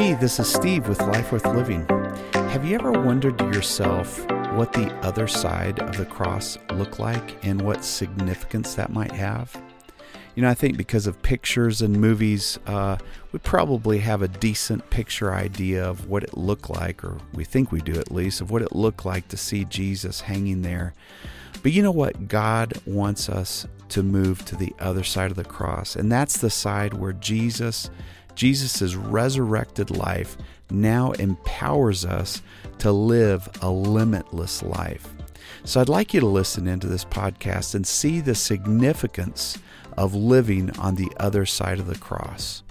Hey, this is Steve with Life Worth Living. Have you ever wondered to yourself what the other side of the cross looked like and what significance that might have? You know, I think because of pictures and movies, uh, we probably have a decent picture idea of what it looked like, or we think we do at least, of what it looked like to see Jesus hanging there. But you know what? God wants us to move to the other side of the cross, and that's the side where Jesus, Jesus' resurrected life, now empowers us to live a limitless life. So I'd like you to listen into this podcast and see the significance of living on the other side of the cross.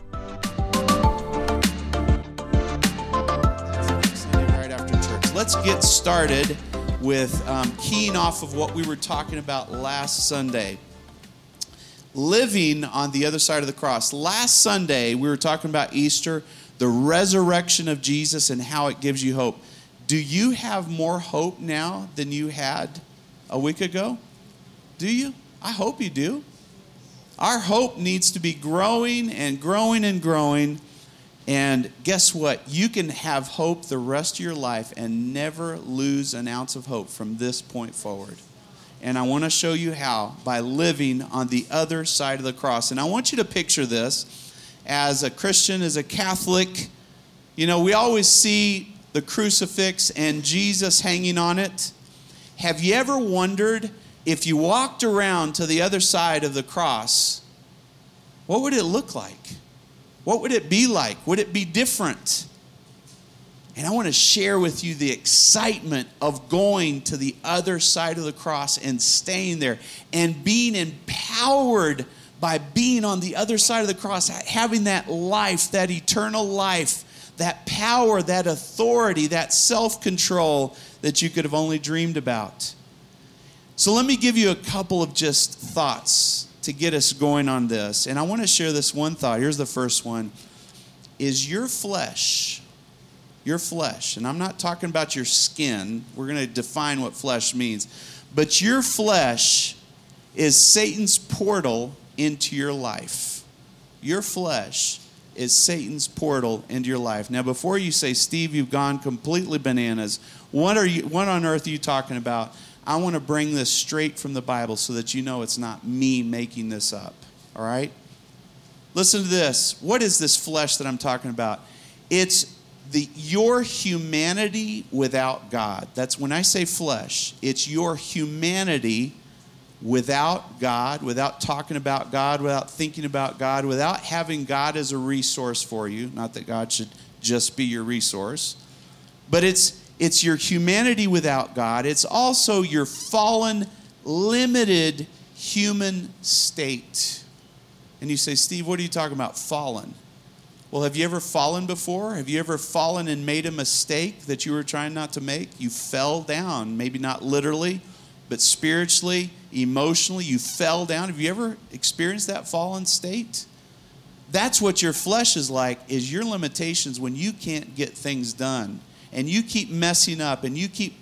Right after church. Let's get started with um, keying off of what we were talking about last Sunday. Living on the other side of the cross. Last Sunday, we were talking about Easter, the resurrection of Jesus, and how it gives you hope. Do you have more hope now than you had a week ago? Do you? I hope you do. Our hope needs to be growing and growing and growing. And guess what? You can have hope the rest of your life and never lose an ounce of hope from this point forward. And I want to show you how by living on the other side of the cross. And I want you to picture this as a Christian, as a Catholic. You know, we always see the crucifix and Jesus hanging on it. Have you ever wondered if you walked around to the other side of the cross, what would it look like? What would it be like? Would it be different? And I want to share with you the excitement of going to the other side of the cross and staying there and being empowered by being on the other side of the cross, having that life, that eternal life, that power, that authority, that self control that you could have only dreamed about. So let me give you a couple of just thoughts to get us going on this. And I want to share this one thought. Here's the first one is your flesh your flesh. And I'm not talking about your skin. We're going to define what flesh means. But your flesh is Satan's portal into your life. Your flesh is Satan's portal into your life. Now, before you say, Steve, you've gone completely bananas, what, are you, what on earth are you talking about? I want to bring this straight from the Bible so that you know it's not me making this up. All right? Listen to this. What is this flesh that I'm talking about? It's the your humanity without God. That's when I say flesh, it's your humanity without God, without talking about God, without thinking about God, without having God as a resource for you. Not that God should just be your resource, but it's it's your humanity without God. It's also your fallen, limited human state. And you say, Steve, what are you talking about? Fallen. Well, have you ever fallen before? Have you ever fallen and made a mistake that you were trying not to make? You fell down, maybe not literally, but spiritually, emotionally, you fell down. Have you ever experienced that fallen state? That's what your flesh is like is your limitations when you can't get things done and you keep messing up and you keep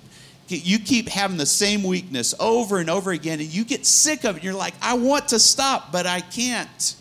you keep having the same weakness over and over again and you get sick of it. You're like, I want to stop, but I can't.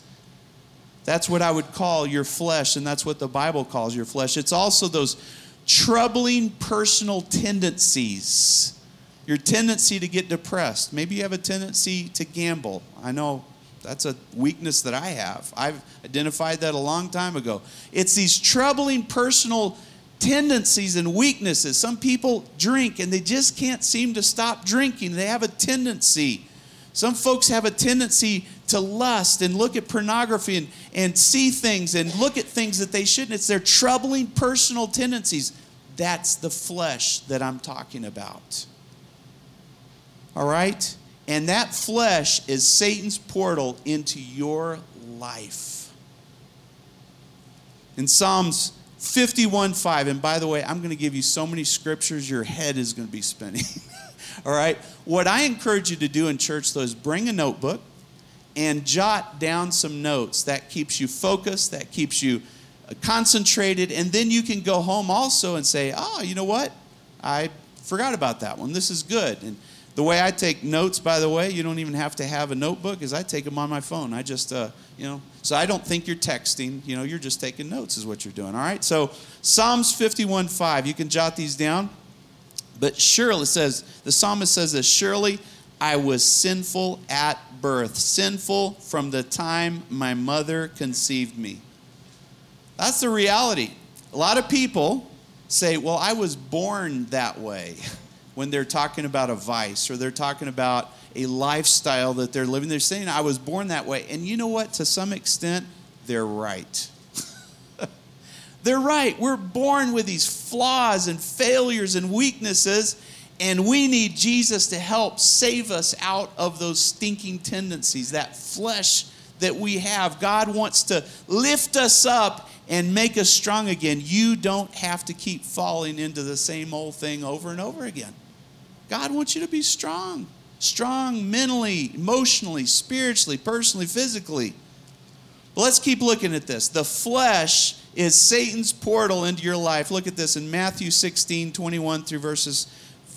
That's what I would call your flesh, and that's what the Bible calls your flesh. It's also those troubling personal tendencies. Your tendency to get depressed. Maybe you have a tendency to gamble. I know that's a weakness that I have. I've identified that a long time ago. It's these troubling personal tendencies and weaknesses. Some people drink and they just can't seem to stop drinking. They have a tendency. Some folks have a tendency to lust and look at pornography and, and see things and look at things that they shouldn't. It's their troubling personal tendencies. That's the flesh that I'm talking about. All right? And that flesh is Satan's portal into your life. In Psalms 51 5, and by the way, I'm going to give you so many scriptures, your head is going to be spinning. All right? What I encourage you to do in church, though, is bring a notebook and jot down some notes. That keeps you focused, that keeps you uh, concentrated, and then you can go home also and say, oh, you know what? I forgot about that one. This is good. And The way I take notes, by the way, you don't even have to have a notebook, is I take them on my phone. I just, uh, you know, so I don't think you're texting. You know, you're just taking notes, is what you're doing. All right. So Psalms 51 5, you can jot these down. But surely, says, the psalmist says this surely I was sinful at birth, sinful from the time my mother conceived me. That's the reality. A lot of people say, well, I was born that way when they're talking about a vice or they're talking about a lifestyle that they're living. They're saying, I was born that way. And you know what? To some extent, they're right. They're right. We're born with these flaws and failures and weaknesses, and we need Jesus to help save us out of those stinking tendencies, that flesh that we have. God wants to lift us up and make us strong again. You don't have to keep falling into the same old thing over and over again. God wants you to be strong. Strong mentally, emotionally, spiritually, personally, physically. But let's keep looking at this. The flesh is Satan's portal into your life. Look at this in Matthew 16, 21 through verses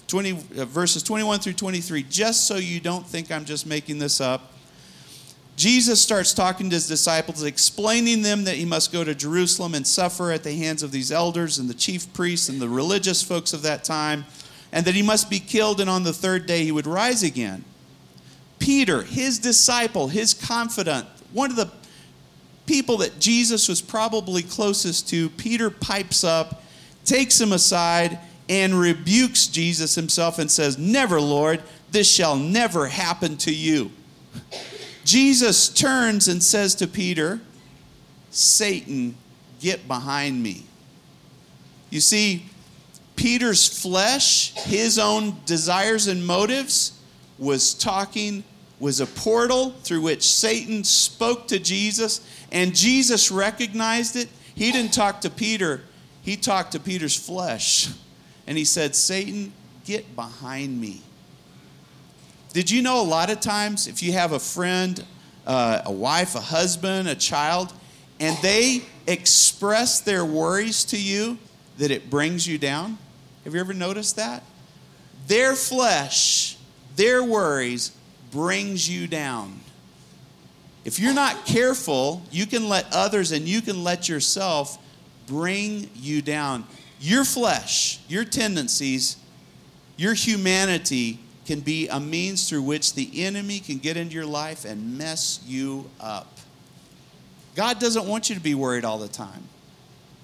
20, uh, verses 21 through 23. Just so you don't think I'm just making this up. Jesus starts talking to his disciples, explaining them that he must go to Jerusalem and suffer at the hands of these elders and the chief priests and the religious folks of that time and that he must be killed, and on the third day he would rise again. Peter, his disciple, his confidant, one of the people that Jesus was probably closest to, Peter pipes up, takes him aside, and rebukes Jesus himself and says, Never, Lord, this shall never happen to you. Jesus turns and says to Peter, Satan, get behind me. You see, Peter's flesh, his own desires and motives, was talking, was a portal through which Satan spoke to Jesus, and Jesus recognized it. He didn't talk to Peter, he talked to Peter's flesh. And he said, Satan, get behind me. Did you know a lot of times if you have a friend, uh, a wife, a husband, a child, and they express their worries to you, that it brings you down? Have you ever noticed that? Their flesh, their worries brings you down. If you're not careful, you can let others and you can let yourself bring you down. Your flesh, your tendencies, your humanity can be a means through which the enemy can get into your life and mess you up. God doesn't want you to be worried all the time.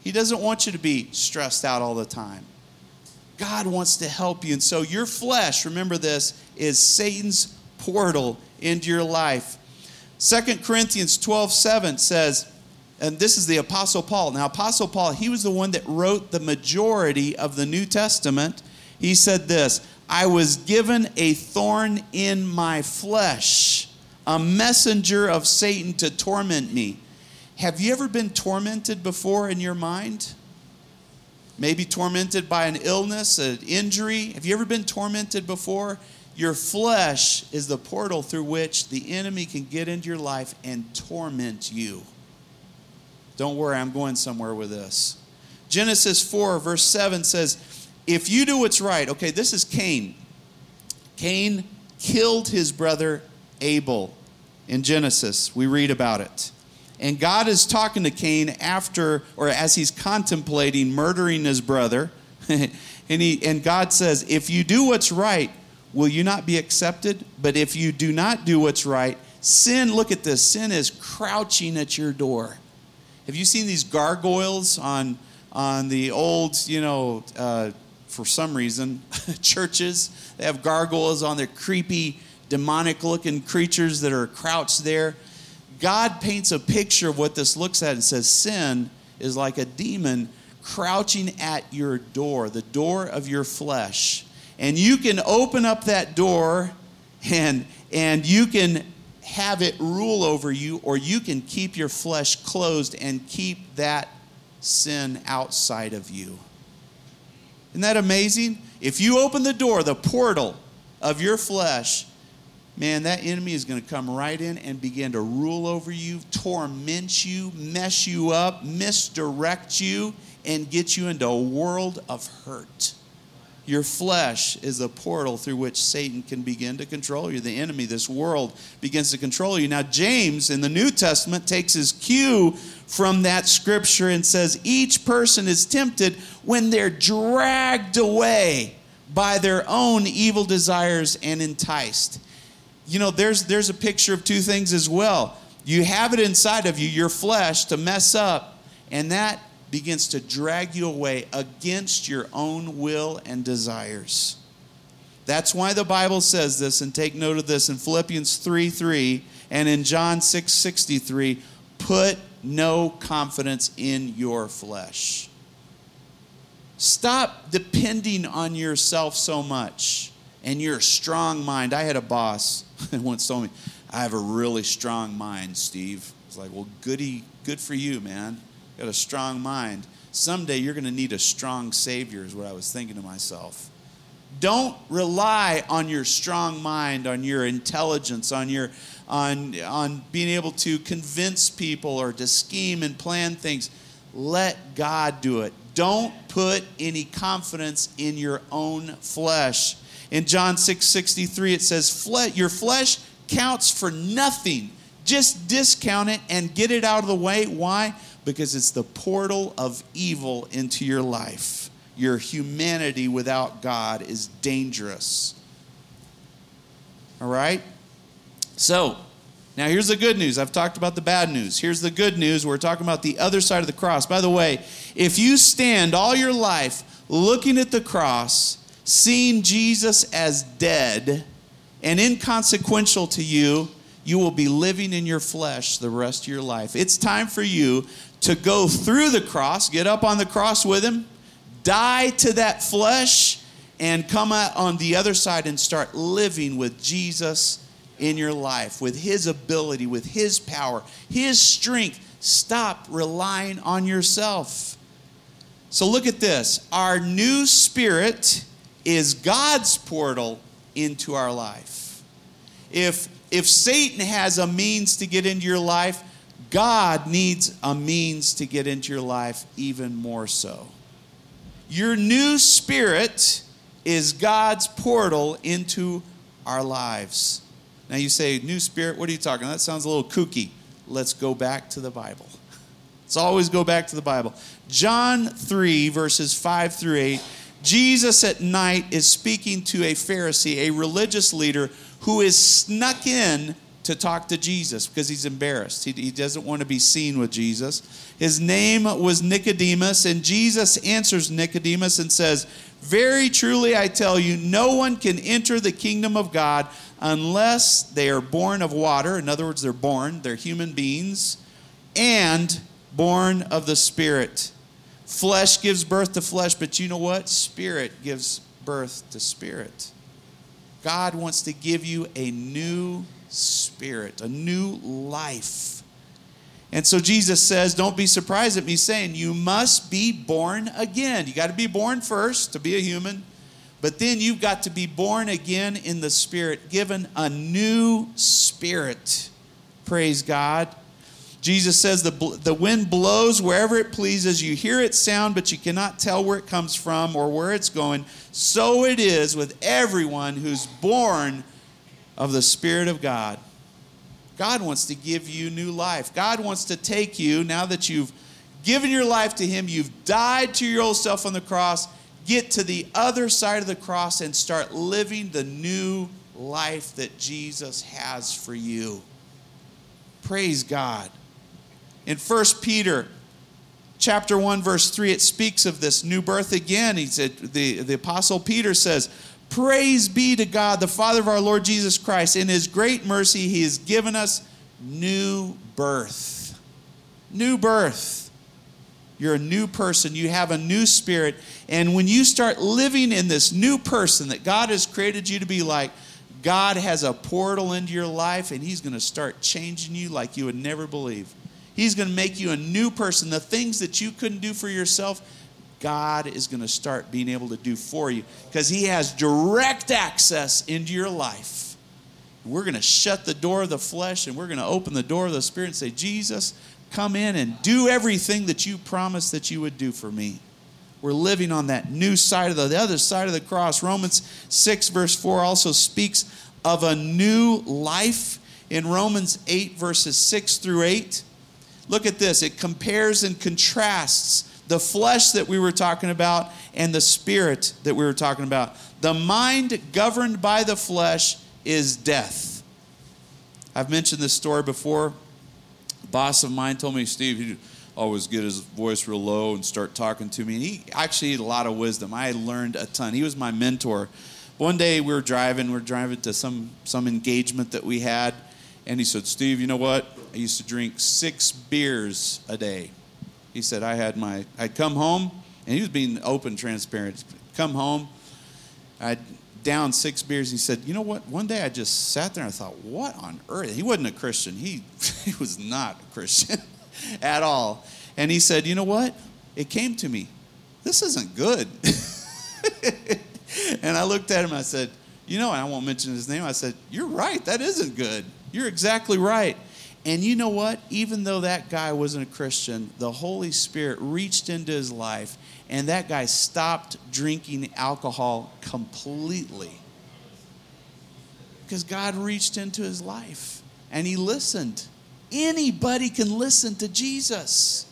He doesn't want you to be stressed out all the time. God wants to help you. And so your flesh, remember this, is Satan's portal into your life. Second Corinthians 12 7 says, and this is the Apostle Paul. Now, Apostle Paul, he was the one that wrote the majority of the New Testament. He said this I was given a thorn in my flesh, a messenger of Satan to torment me. Have you ever been tormented before in your mind? maybe tormented by an illness, an injury. Have you ever been tormented before? Your flesh is the portal through which the enemy can get into your life and torment you. Don't worry, I'm going somewhere with this. Genesis 4, verse 7 says, If you do what's right, okay, this is Cain. Cain killed his brother Abel in Genesis. We read about it. And God is talking to Cain after, or as he's contemplating murdering his brother. and, he, and God says, If you do what's right, will you not be accepted? But if you do not do what's right, sin, look at this, sin is crouching at your door. Have you seen these gargoyles on, on the old, you know, uh, for some reason, churches? They have gargoyles on their creepy, demonic looking creatures that are crouched there. God paints a picture of what this looks at and says sin is like a demon crouching at your door, the door of your flesh. And you can open up that door and, and you can have it rule over you, or you can keep your flesh closed and keep that sin outside of you. Isn't that amazing? If you open the door, the portal of your flesh, man, that enemy is going to come right in and begin to rule over you, torment you, mess you up, misdirect you, and get you into a world of hurt. Your flesh is a portal through which Satan can begin to control you. The enemy, this world, begins to control you. Now, James in the New Testament takes his cue from that scripture and says, Each person is tempted when they're dragged away by their own evil desires and enticed. You know, there's, there's a picture of two things as well. You have it inside of you, your flesh, to mess up, and that begins to drag you away against your own will and desires. That's why the Bible says this, and take note of this in Philippians 3 3 and in John 6 63 put no confidence in your flesh. Stop depending on yourself so much and your strong mind. I had a boss that once told me, I have a really strong mind, Steve. It's like, well, goody, good for you, man. Got a strong mind. Someday you're going to need a strong Savior, is what I was thinking to myself. Don't rely on your strong mind, on your intelligence, on your on on being able to convince people or to scheme and plan things. Let God do it. Don't put any confidence in your own flesh. In John 6 63, it says, Your flesh counts for nothing. Just discount it and get it out of the way. Why? Because it's the portal of evil into your life. Your humanity without God is dangerous. All right? So, now here's the good news. I've talked about the bad news. Here's the good news. We're talking about the other side of the cross. By the way, if you stand all your life looking at the cross, seeing Jesus as dead, and inconsequential to you, you will be living in your flesh the rest of your life. It's time for you to go through the cross, get up on the cross with Him, die to that flesh, and come out on the other side and start living with Jesus in your life, with His ability, with His power, His strength. Stop relying on yourself. So look at this. Our new spirit is God's portal into our life. If, if Satan has a means to get into your life, God needs a means to get into your life even more so. Your new spirit is God's portal into our lives. Now you say, new spirit, what are you talking? That sounds a little kooky. Let's go back to the Bible. Let's always go back to the Bible. John 3, verses 5 through 8 Jesus at night is speaking to a Pharisee, a religious leader, who is snuck in to talk to Jesus because he's embarrassed. He, he doesn't want to be seen with Jesus. His name was Nicodemus, and Jesus answers Nicodemus and says, Very truly I tell you, no one can enter the kingdom of God unless they are born of water. In other words, they're born, they're human beings, and born of the Spirit. Flesh gives birth to flesh, but you know what? Spirit gives birth to spirit. God wants to give you a new spirit, a new life. And so Jesus says, Don't be surprised at me saying, You must be born again. You got to be born first to be a human, but then you've got to be born again in the spirit, given a new spirit. Praise God. Jesus says the, the wind blows wherever it pleases. You hear its sound, but you cannot tell where it comes from or where it's going. So it is with everyone who's born of the Spirit of God. God wants to give you new life. God wants to take you, now that you've given your life to Him, you've died to your old self on the cross, get to the other side of the cross and start living the new life that Jesus has for you. Praise God. In 1 Peter chapter 1 verse 3 it speaks of this new birth again. He said the, the apostle Peter says, "Praise be to God, the Father of our Lord Jesus Christ. In his great mercy he has given us new birth." New birth. You're a new person. You have a new spirit. And when you start living in this new person that God has created you to be like, God has a portal into your life and He's going to start changing you like you would never believe. He's going to make you a new person. The things that you couldn't do for yourself, God is going to start being able to do for you because He has direct access into your life. We're going to shut the door of the flesh and we're going to open the door of the Spirit and say, Jesus, come in and do everything that you promised that you would do for me. We're living on that new side of the, the other side of the cross. Romans 6, verse 4 also speaks of a new life in Romans 8, verses 6 through 8. Look at this. It compares and contrasts the flesh that we were talking about and the spirit that we were talking about. The mind governed by the flesh is death. I've mentioned this story before. A boss of mine told me, Steve, he'd always get his voice real low and start talking to me. And he actually had a lot of wisdom. I learned a ton. He was my mentor. One day we were driving, we were driving to some, some engagement that we had. And he said, Steve, you know what? I used to drink six beers a day. He said, I had my, I'd come home, and he was being open, transparent. Come home, I'd down six beers. He said, You know what? One day I just sat there and I thought, What on earth? He wasn't a Christian. He, he was not a Christian at all. And he said, You know what? It came to me. This isn't good. and I looked at him I said, You know, I won't mention his name. I said, You're right. That isn't good. You're exactly right. And you know what? Even though that guy wasn't a Christian, the Holy Spirit reached into his life and that guy stopped drinking alcohol completely. Because God reached into his life and he listened. Anybody can listen to Jesus.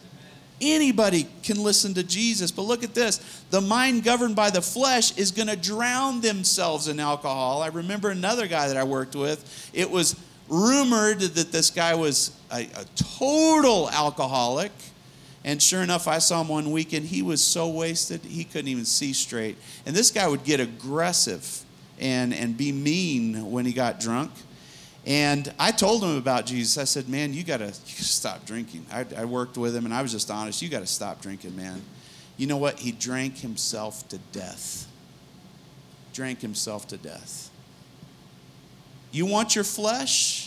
Anybody can listen to Jesus. But look at this the mind governed by the flesh is going to drown themselves in alcohol. I remember another guy that I worked with. It was rumored that this guy was a, a total alcoholic. And sure enough, I saw him one weekend. He was so wasted, he couldn't even see straight. And this guy would get aggressive and, and be mean when he got drunk. And I told him about Jesus. I said, Man, you got to stop drinking. I, I worked with him and I was just honest. You got to stop drinking, man. You know what? He drank himself to death. Drank himself to death. You want your flesh?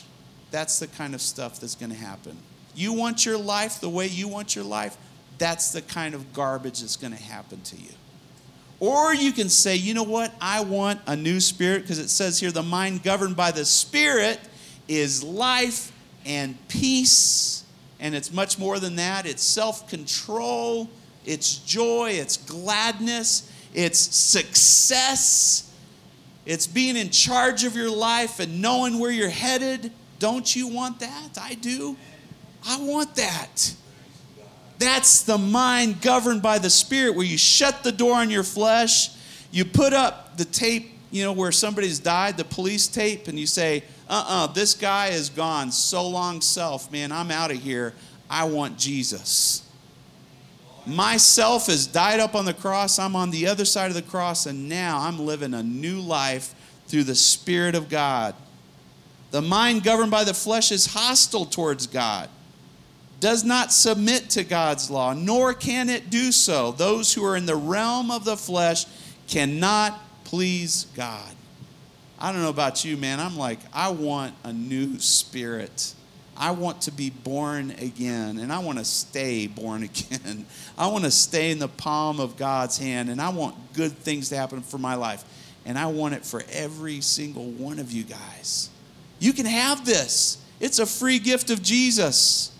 That's the kind of stuff that's going to happen. You want your life the way you want your life? That's the kind of garbage that's going to happen to you. Or you can say, you know what? I want a new spirit because it says here the mind governed by the spirit is life and peace. And it's much more than that it's self control, it's joy, it's gladness, it's success, it's being in charge of your life and knowing where you're headed. Don't you want that? I do. I want that. That's the mind governed by the Spirit, where you shut the door on your flesh, you put up the tape, you know, where somebody's died, the police tape, and you say, uh uh-uh, uh, this guy is gone. So long, self, man, I'm out of here. I want Jesus. Myself has died up on the cross. I'm on the other side of the cross, and now I'm living a new life through the Spirit of God. The mind governed by the flesh is hostile towards God, does not submit to God's law, nor can it do so. Those who are in the realm of the flesh cannot please God. I don't know about you, man. I'm like, I want a new spirit. I want to be born again and I want to stay born again. I want to stay in the palm of God's hand and I want good things to happen for my life. And I want it for every single one of you guys. You can have this, it's a free gift of Jesus.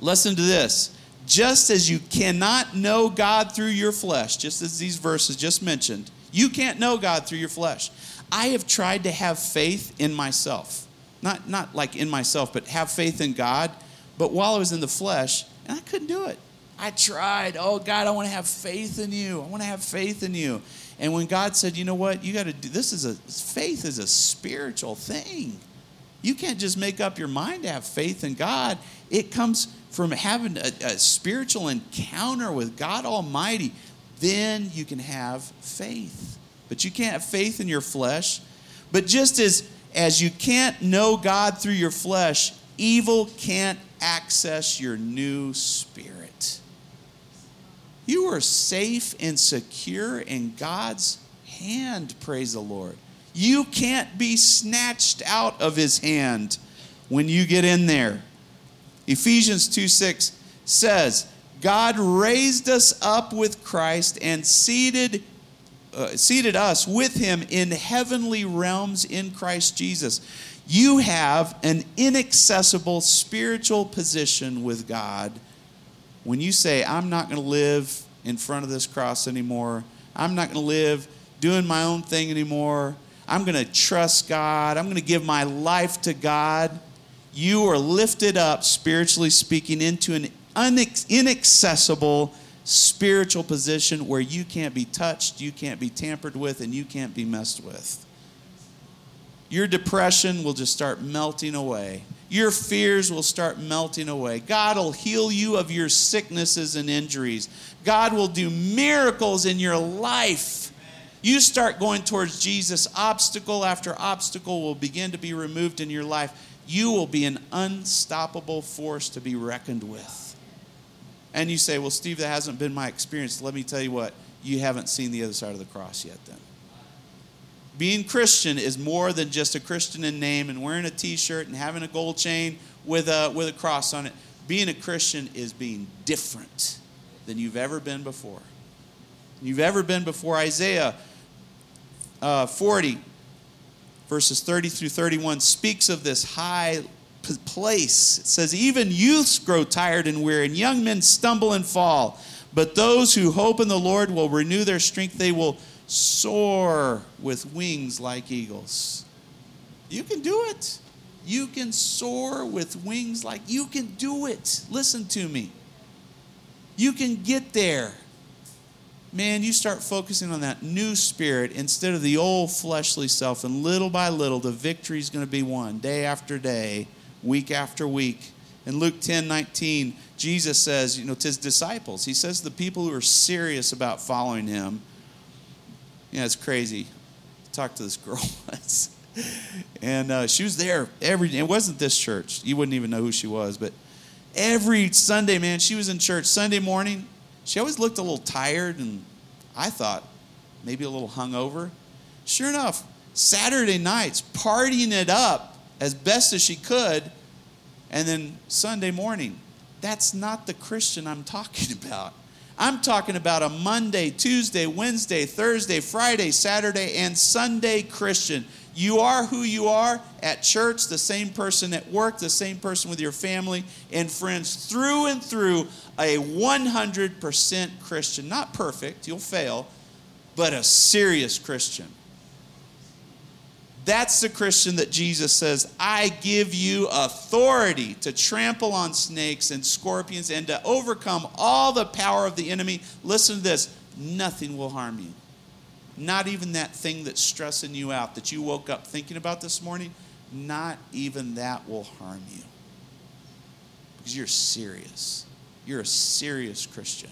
Listen to this. Just as you cannot know God through your flesh, just as these verses just mentioned, you can't know God through your flesh. I have tried to have faith in myself not, not like in myself, but have faith in God. But while I was in the flesh, and I couldn't do it. I tried. Oh, God, I want to have faith in you. I want to have faith in you. And when God said, you know what, you got to do this is a faith is a spiritual thing. You can't just make up your mind to have faith in God. It comes from having a, a spiritual encounter with God Almighty. Then you can have faith. But you can't have faith in your flesh. But just as as you can't know God through your flesh, evil can't access your new spirit. You are safe and secure in God's hand, praise the Lord. You can't be snatched out of his hand when you get in there. Ephesians 2 6 says, God raised us up with Christ and seated uh, seated us with him in heavenly realms in Christ Jesus. You have an inaccessible spiritual position with God when you say, I'm not going to live in front of this cross anymore, I'm not going to live doing my own thing anymore, I'm going to trust God, I'm going to give my life to God, you are lifted up, spiritually speaking, into an inaccessible spiritual position where you can't be touched, you can't be tampered with, and you can't be messed with. Your depression will just start melting away. Your fears will start melting away. God will heal you of your sicknesses and injuries. God will do miracles in your life. You start going towards Jesus, obstacle after obstacle will begin to be removed in your life. You will be an unstoppable force to be reckoned with. And you say, Well, Steve, that hasn't been my experience. Let me tell you what, you haven't seen the other side of the cross yet, then being Christian is more than just a Christian in name and wearing a t shirt and having a gold chain with a, with a cross on it. Being a Christian is being different than you've ever been before. You've ever been before. Isaiah uh, 40, verses 30 through 31, speaks of this high place. It says, Even youths grow tired and weary, and young men stumble and fall. But those who hope in the Lord will renew their strength. They will soar with wings like eagles. You can do it. You can soar with wings like you can do it. Listen to me. You can get there. Man, you start focusing on that new spirit instead of the old fleshly self, and little by little, the victory is going to be won day after day, week after week. In Luke 10 19, Jesus says, you know, to his disciples, he says the people who are serious about following him, yeah, it's crazy. Talked to this girl once, and uh, she was there every. It wasn't this church. You wouldn't even know who she was, but every Sunday, man, she was in church. Sunday morning, she always looked a little tired, and I thought maybe a little hungover. Sure enough, Saturday nights, partying it up as best as she could, and then Sunday morning. That's not the Christian I'm talking about. I'm talking about a Monday, Tuesday, Wednesday, Thursday, Friday, Saturday, and Sunday Christian. You are who you are at church, the same person at work, the same person with your family and friends, through and through, a 100% Christian. Not perfect, you'll fail, but a serious Christian. That's the Christian that Jesus says, I give you authority to trample on snakes and scorpions and to overcome all the power of the enemy. Listen to this nothing will harm you. Not even that thing that's stressing you out that you woke up thinking about this morning, not even that will harm you. Because you're serious. You're a serious Christian.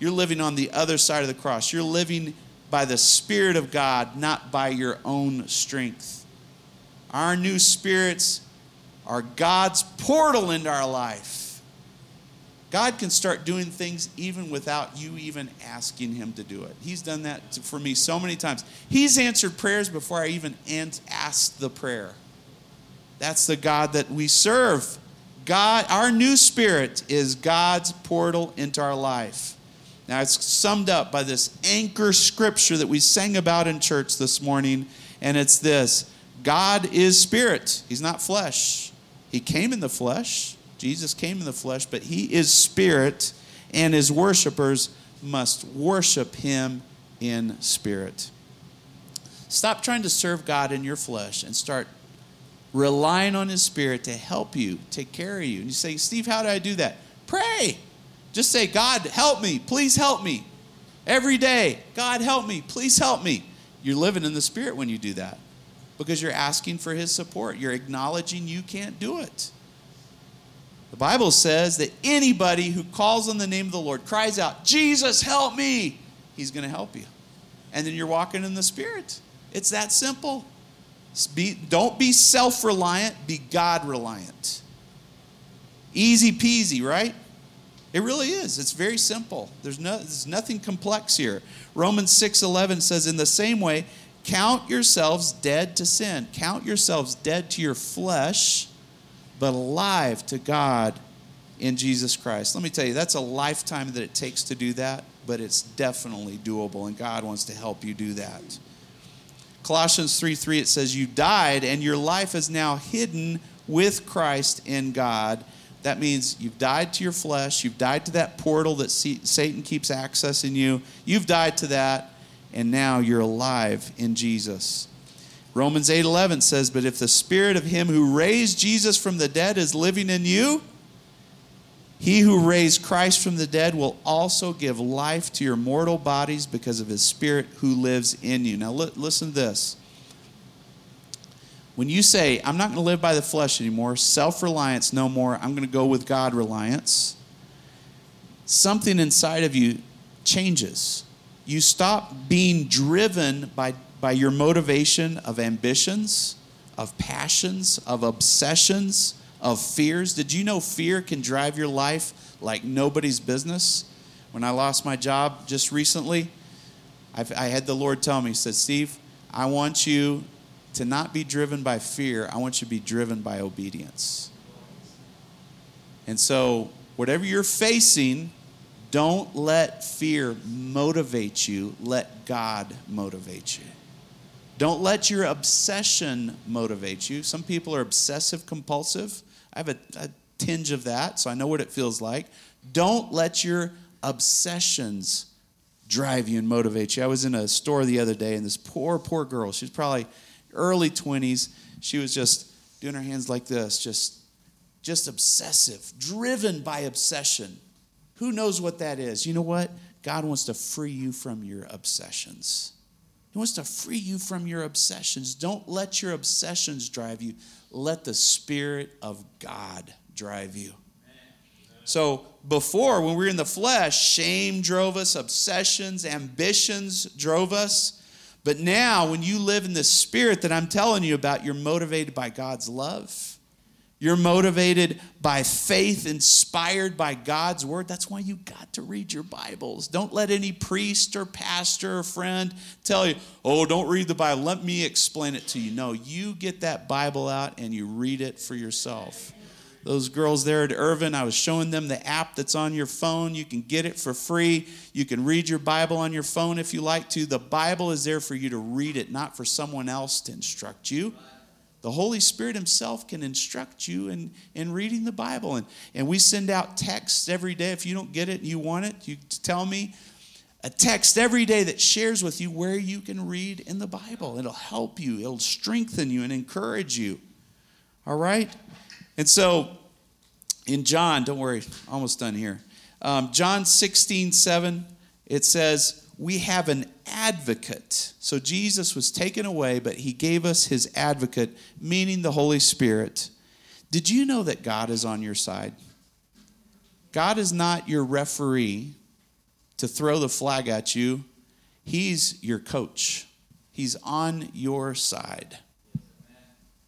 You're living on the other side of the cross. You're living by the Spirit of God, not by your own strength. Our new spirits are God's portal into our life. God can start doing things even without you even asking Him to do it. He's done that for me so many times. He's answered prayers before I even asked the prayer. That's the God that we serve. God, our new spirit is God's portal into our life. Now, it's summed up by this anchor scripture that we sang about in church this morning, and it's this God is spirit, He's not flesh. He came in the flesh, Jesus came in the flesh, but He is spirit, and His worshipers must worship Him in spirit. Stop trying to serve God in your flesh and start relying on His Spirit to help you, take care of you. And you say, Steve, how do I do that? Pray. Just say, God, help me. Please help me. Every day, God, help me. Please help me. You're living in the Spirit when you do that because you're asking for His support. You're acknowledging you can't do it. The Bible says that anybody who calls on the name of the Lord cries out, Jesus, help me, He's going to help you. And then you're walking in the Spirit. It's that simple. Be, don't be self reliant, be God reliant. Easy peasy, right? It really is. It's very simple. There's, no, there's nothing complex here. Romans 6:11 says in the same way, count yourselves dead to sin. Count yourselves dead to your flesh, but alive to God in Jesus Christ. Let me tell you, that's a lifetime that it takes to do that, but it's definitely doable and God wants to help you do that. Colossians 3 3, it says, You died, and your life is now hidden with Christ in God. That means you've died to your flesh, you've died to that portal that Satan keeps accessing you. You've died to that, and now you're alive in Jesus. Romans 8:11 says, "But if the spirit of him who raised Jesus from the dead is living in you, he who raised Christ from the dead will also give life to your mortal bodies because of his spirit who lives in you." Now listen to this. When you say, I'm not going to live by the flesh anymore, self reliance no more, I'm going to go with God reliance, something inside of you changes. You stop being driven by, by your motivation of ambitions, of passions, of obsessions, of fears. Did you know fear can drive your life like nobody's business? When I lost my job just recently, I've, i had the Lord tell me, He said, Steve, I want you to not be driven by fear, I want you to be driven by obedience. And so, whatever you're facing, don't let fear motivate you, let God motivate you. Don't let your obsession motivate you. Some people are obsessive compulsive. I have a, a tinge of that, so I know what it feels like. Don't let your obsessions drive you and motivate you. I was in a store the other day, and this poor, poor girl, she's probably early 20s, she was just doing her hands like this, just, just obsessive, driven by obsession. Who knows what that is? You know what? God wants to free you from your obsessions. He wants to free you from your obsessions. Don't let your obsessions drive you. Let the Spirit of God drive you. So, before, when we were in the flesh, shame drove us, obsessions, ambitions drove us. But now, when you live in the spirit that I'm telling you about, you're motivated by God's love. You're motivated by faith inspired by God's word. That's why you got to read your Bibles. Don't let any priest or pastor or friend tell you, oh, don't read the Bible. Let me explain it to you. No, you get that Bible out and you read it for yourself those girls there at Irvin, I was showing them the app that's on your phone. You can get it for free. You can read your Bible on your phone if you like to. The Bible is there for you to read it, not for someone else to instruct you. The Holy Spirit Himself can instruct you in, in reading the Bible. And, and we send out texts every day. If you don't get it and you want it, you tell me a text every day that shares with you where you can read in the Bible. It'll help you, it'll strengthen you, and encourage you. All right? And so in John, don't worry, almost done here. Um, John 16, 7, it says, We have an advocate. So Jesus was taken away, but he gave us his advocate, meaning the Holy Spirit. Did you know that God is on your side? God is not your referee to throw the flag at you, He's your coach. He's on your side.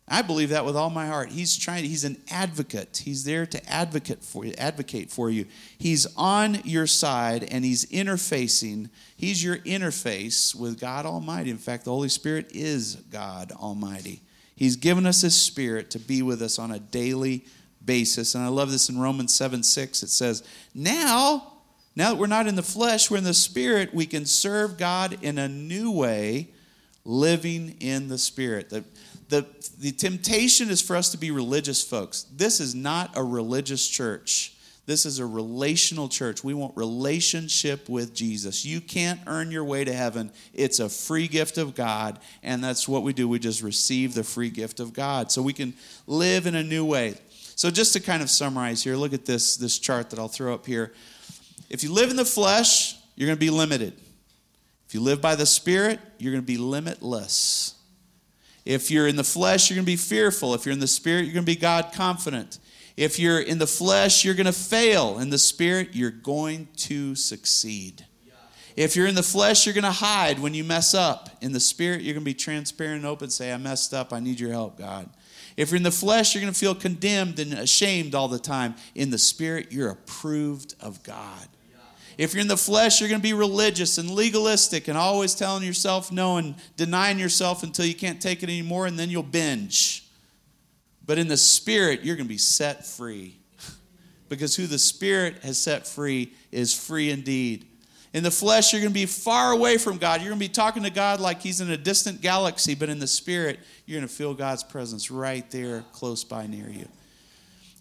I believe that with all my heart. He's trying he's an advocate. He's there to advocate for you, advocate for you. He's on your side and he's interfacing. He's your interface with God Almighty. In fact, the Holy Spirit is God Almighty. He's given us his spirit to be with us on a daily basis. And I love this in Romans 7 6. It says, Now, now that we're not in the flesh, we're in the spirit, we can serve God in a new way, living in the spirit. The, the, the temptation is for us to be religious folks. This is not a religious church. This is a relational church. We want relationship with Jesus. You can't earn your way to heaven. It's a free gift of God, and that's what we do. We just receive the free gift of God so we can live in a new way. So just to kind of summarize here, look at this this chart that I'll throw up here. If you live in the flesh, you're going to be limited. If you live by the spirit, you're going to be limitless. If you're in the flesh, you're going to be fearful. If you're in the spirit, you're going to be God confident. If you're in the flesh, you're going to fail. In the spirit, you're going to succeed. If you're in the flesh, you're going to hide when you mess up. In the spirit, you're going to be transparent and open, say, I messed up. I need your help, God. If you're in the flesh, you're going to feel condemned and ashamed all the time. In the spirit, you're approved of God. If you're in the flesh, you're going to be religious and legalistic and always telling yourself no and denying yourself until you can't take it anymore, and then you'll binge. But in the spirit, you're going to be set free. because who the spirit has set free is free indeed. In the flesh, you're going to be far away from God. You're going to be talking to God like He's in a distant galaxy, but in the spirit, you're going to feel God's presence right there, close by near you.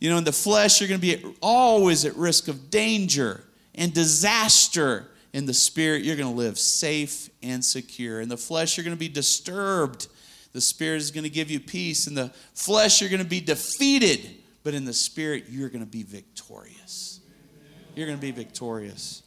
You know, in the flesh, you're going to be always at risk of danger and disaster. In the spirit, you're going to live safe and secure. In the flesh, you're going to be disturbed. The spirit is going to give you peace. In the flesh, you're going to be defeated. But in the spirit, you're going to be victorious. You're going to be victorious.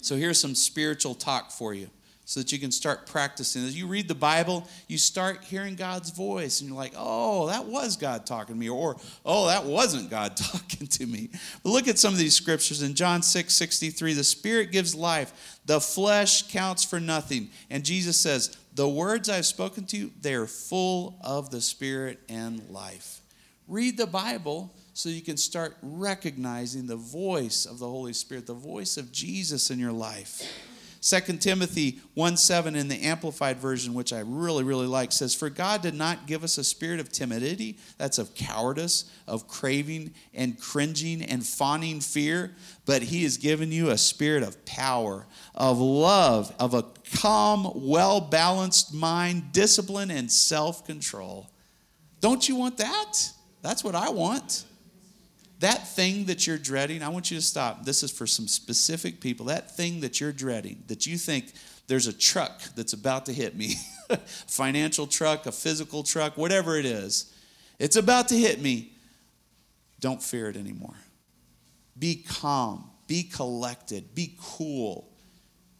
So here's some spiritual talk for you so that you can start practicing. As you read the Bible, you start hearing God's voice, and you're like, oh, that was God talking to me, or oh, that wasn't God talking to me. But look at some of these scriptures. In John 6 63, the Spirit gives life, the flesh counts for nothing. And Jesus says, the words I've spoken to you, they are full of the Spirit and life. Read the Bible so you can start recognizing the voice of the Holy Spirit, the voice of Jesus in your life. 2 Timothy 1 7 in the Amplified Version, which I really, really like, says, For God did not give us a spirit of timidity, that's of cowardice, of craving and cringing and fawning fear, but He has given you a spirit of power, of love, of a calm, well balanced mind, discipline, and self control. Don't you want that? That's what I want. That thing that you're dreading, I want you to stop. This is for some specific people. That thing that you're dreading, that you think there's a truck that's about to hit me, financial truck, a physical truck, whatever it is, it's about to hit me. Don't fear it anymore. Be calm, be collected, be cool,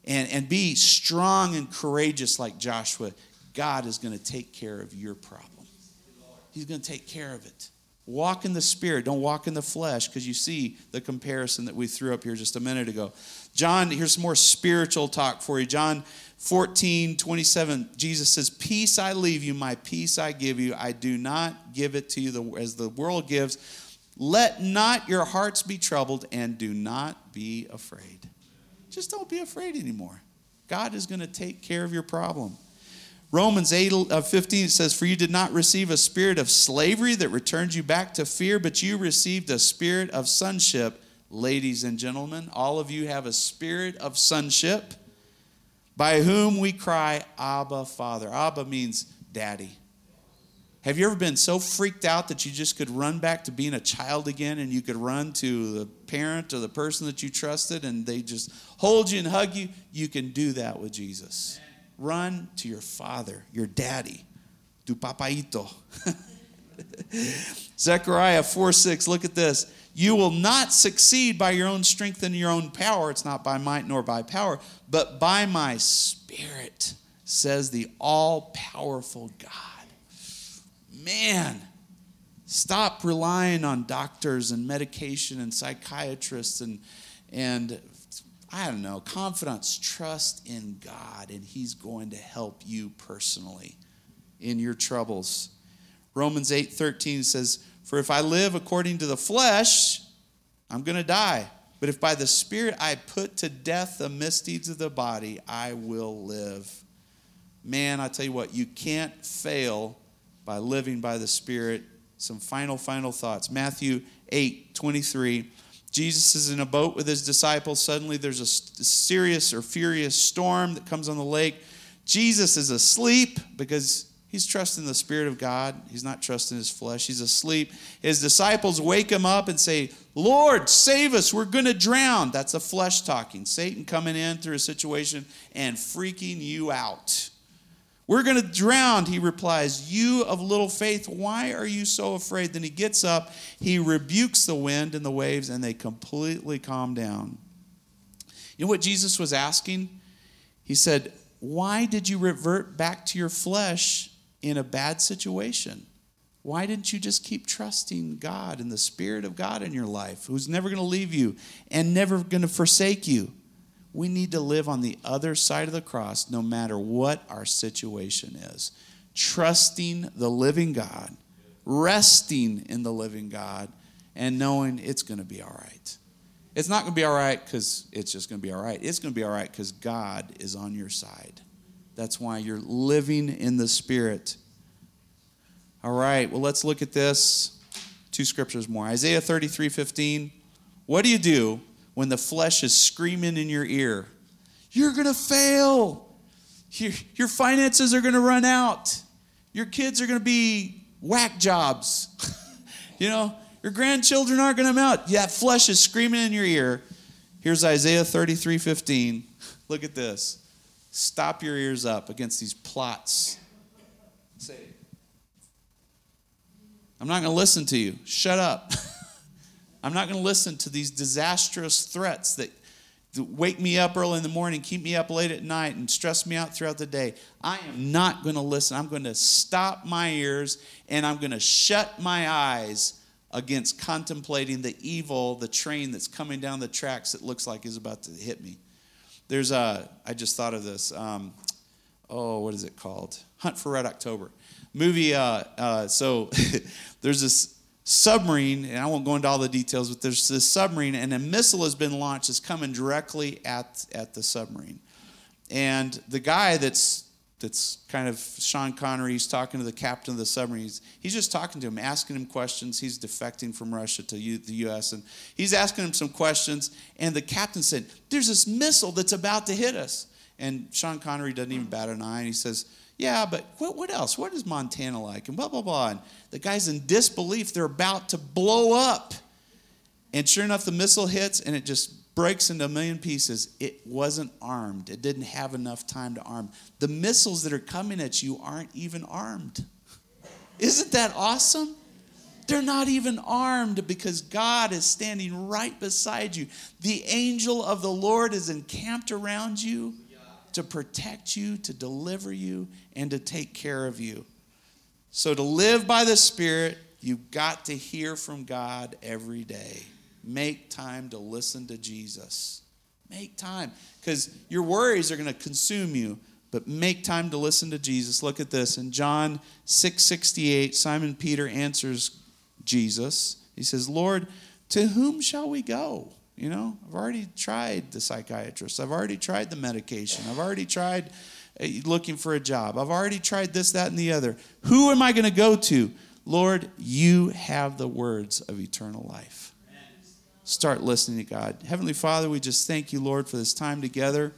and, and be strong and courageous like Joshua. God is going to take care of your problem, He's going to take care of it. Walk in the spirit, don't walk in the flesh, because you see the comparison that we threw up here just a minute ago. John, here's some more spiritual talk for you. John 14, 27, Jesus says, Peace I leave you, my peace I give you. I do not give it to you as the world gives. Let not your hearts be troubled, and do not be afraid. Just don't be afraid anymore. God is going to take care of your problem. Romans 8 uh, 15 says, For you did not receive a spirit of slavery that returns you back to fear, but you received a spirit of sonship. Ladies and gentlemen, all of you have a spirit of sonship by whom we cry, Abba, Father. Abba means daddy. Have you ever been so freaked out that you just could run back to being a child again and you could run to the parent or the person that you trusted and they just hold you and hug you? You can do that with Jesus. Run to your father, your daddy, tu papaito. Zechariah 4 6, look at this. You will not succeed by your own strength and your own power. It's not by might nor by power, but by my spirit, says the all powerful God. Man, stop relying on doctors and medication and psychiatrists and, and I don't know, confidence, trust in God, and He's going to help you personally in your troubles. Romans 8 13 says, For if I live according to the flesh, I'm going to die. But if by the Spirit I put to death the misdeeds of the body, I will live. Man, I tell you what, you can't fail by living by the Spirit. Some final, final thoughts. Matthew 8 23. Jesus is in a boat with his disciples. Suddenly, there's a serious or furious storm that comes on the lake. Jesus is asleep because he's trusting the Spirit of God. He's not trusting his flesh. He's asleep. His disciples wake him up and say, Lord, save us. We're going to drown. That's the flesh talking. Satan coming in through a situation and freaking you out. We're going to drown, he replies. You of little faith, why are you so afraid? Then he gets up, he rebukes the wind and the waves, and they completely calm down. You know what Jesus was asking? He said, Why did you revert back to your flesh in a bad situation? Why didn't you just keep trusting God and the Spirit of God in your life, who's never going to leave you and never going to forsake you? We need to live on the other side of the cross no matter what our situation is. Trusting the living God, resting in the living God, and knowing it's going to be all right. It's not going to be all right because it's just going to be all right. It's going to be all right because God is on your side. That's why you're living in the Spirit. All right, well, let's look at this. Two scriptures more. Isaiah 33 15. What do you do when the flesh is screaming in your ear, You're going to fail. Your, your finances are going to run out. Your kids are going to be whack jobs. you know, Your grandchildren aren't going to melt. Yeah, flesh is screaming in your ear. Here's Isaiah 33 15. Look at this. Stop your ears up against these plots. Say, I'm not going to listen to you. Shut up. I'm not going to listen to these disastrous threats that wake me up early in the morning, keep me up late at night, and stress me out throughout the day. I am not going to listen. I'm going to stop my ears and I'm going to shut my eyes against contemplating the evil, the train that's coming down the tracks that looks like is about to hit me. There's a, I just thought of this. Um, oh, what is it called? Hunt for Red October. Movie, uh, uh, so there's this submarine, and I won't go into all the details, but there's this submarine, and a missile has been launched. It's coming directly at, at the submarine. And the guy that's that's kind of Sean Connery. He's talking to the captain of the submarine. He's, he's just talking to him, asking him questions. He's defecting from Russia to U, the U.S. and he's asking him some questions. And the captain said, "There's this missile that's about to hit us." And Sean Connery doesn't even bat an eye. And he says, yeah, but what, what else? What is Montana like? And blah, blah, blah. And the guy's in disbelief. They're about to blow up. And sure enough, the missile hits and it just breaks into a million pieces. It wasn't armed, it didn't have enough time to arm. The missiles that are coming at you aren't even armed. Isn't that awesome? They're not even armed because God is standing right beside you. The angel of the Lord is encamped around you to protect you, to deliver you, and to take care of you. So, to live by the Spirit, you've got to hear from God every day. Make time to listen to Jesus. Make time because your worries are going to consume you, but make time to listen to Jesus. Look at this. In John 6 68, Simon Peter answers Jesus. He says, Lord, to whom shall we go? You know, I've already tried the psychiatrist. I've already tried the medication. I've already tried uh, looking for a job. I've already tried this, that, and the other. Who am I going to go to? Lord, you have the words of eternal life. Start listening to God. Heavenly Father, we just thank you, Lord, for this time together.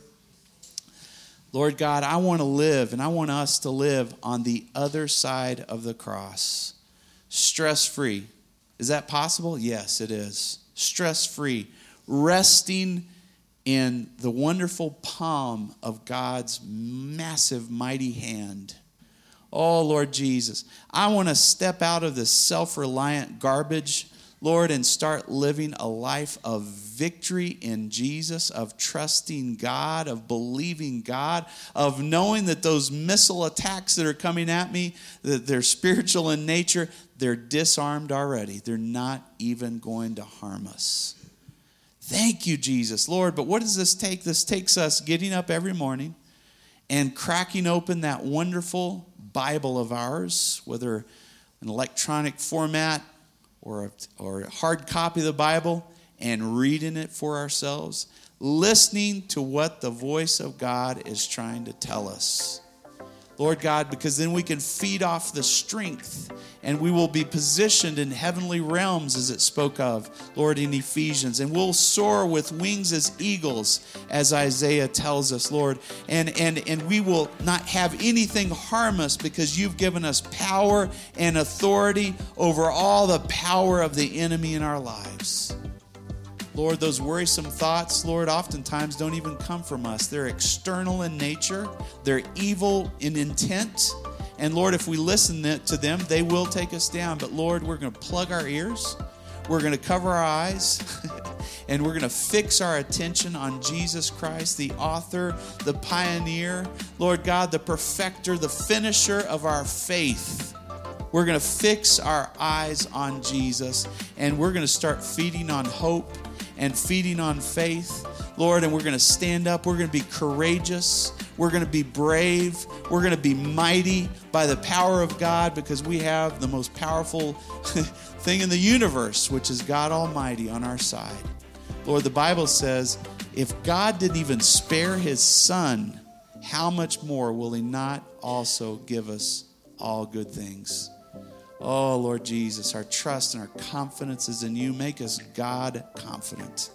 Lord God, I want to live and I want us to live on the other side of the cross, stress free. Is that possible? Yes, it is. Stress free resting in the wonderful palm of God's massive, mighty hand. Oh, Lord Jesus, I want to step out of this self reliant garbage, Lord, and start living a life of victory in Jesus, of trusting God, of believing God, of knowing that those missile attacks that are coming at me, that they're spiritual in nature, they're disarmed already. They're not even going to harm us. Thank you, Jesus. Lord, but what does this take? This takes us getting up every morning and cracking open that wonderful Bible of ours, whether an electronic format or a, or a hard copy of the Bible, and reading it for ourselves, listening to what the voice of God is trying to tell us. Lord God, because then we can feed off the strength and we will be positioned in heavenly realms as it spoke of, Lord, in Ephesians. And we'll soar with wings as eagles, as Isaiah tells us, Lord. And, and, and we will not have anything harm us because you've given us power and authority over all the power of the enemy in our lives. Lord, those worrisome thoughts, Lord, oftentimes don't even come from us. They're external in nature, they're evil in intent. And Lord, if we listen to them, they will take us down. But Lord, we're going to plug our ears, we're going to cover our eyes, and we're going to fix our attention on Jesus Christ, the author, the pioneer, Lord God, the perfecter, the finisher of our faith. We're going to fix our eyes on Jesus and we're going to start feeding on hope and feeding on faith, Lord. And we're going to stand up. We're going to be courageous. We're going to be brave. We're going to be mighty by the power of God because we have the most powerful thing in the universe, which is God Almighty on our side. Lord, the Bible says if God didn't even spare his son, how much more will he not also give us all good things? Oh, Lord Jesus, our trust and our confidence is in you. Make us God confident.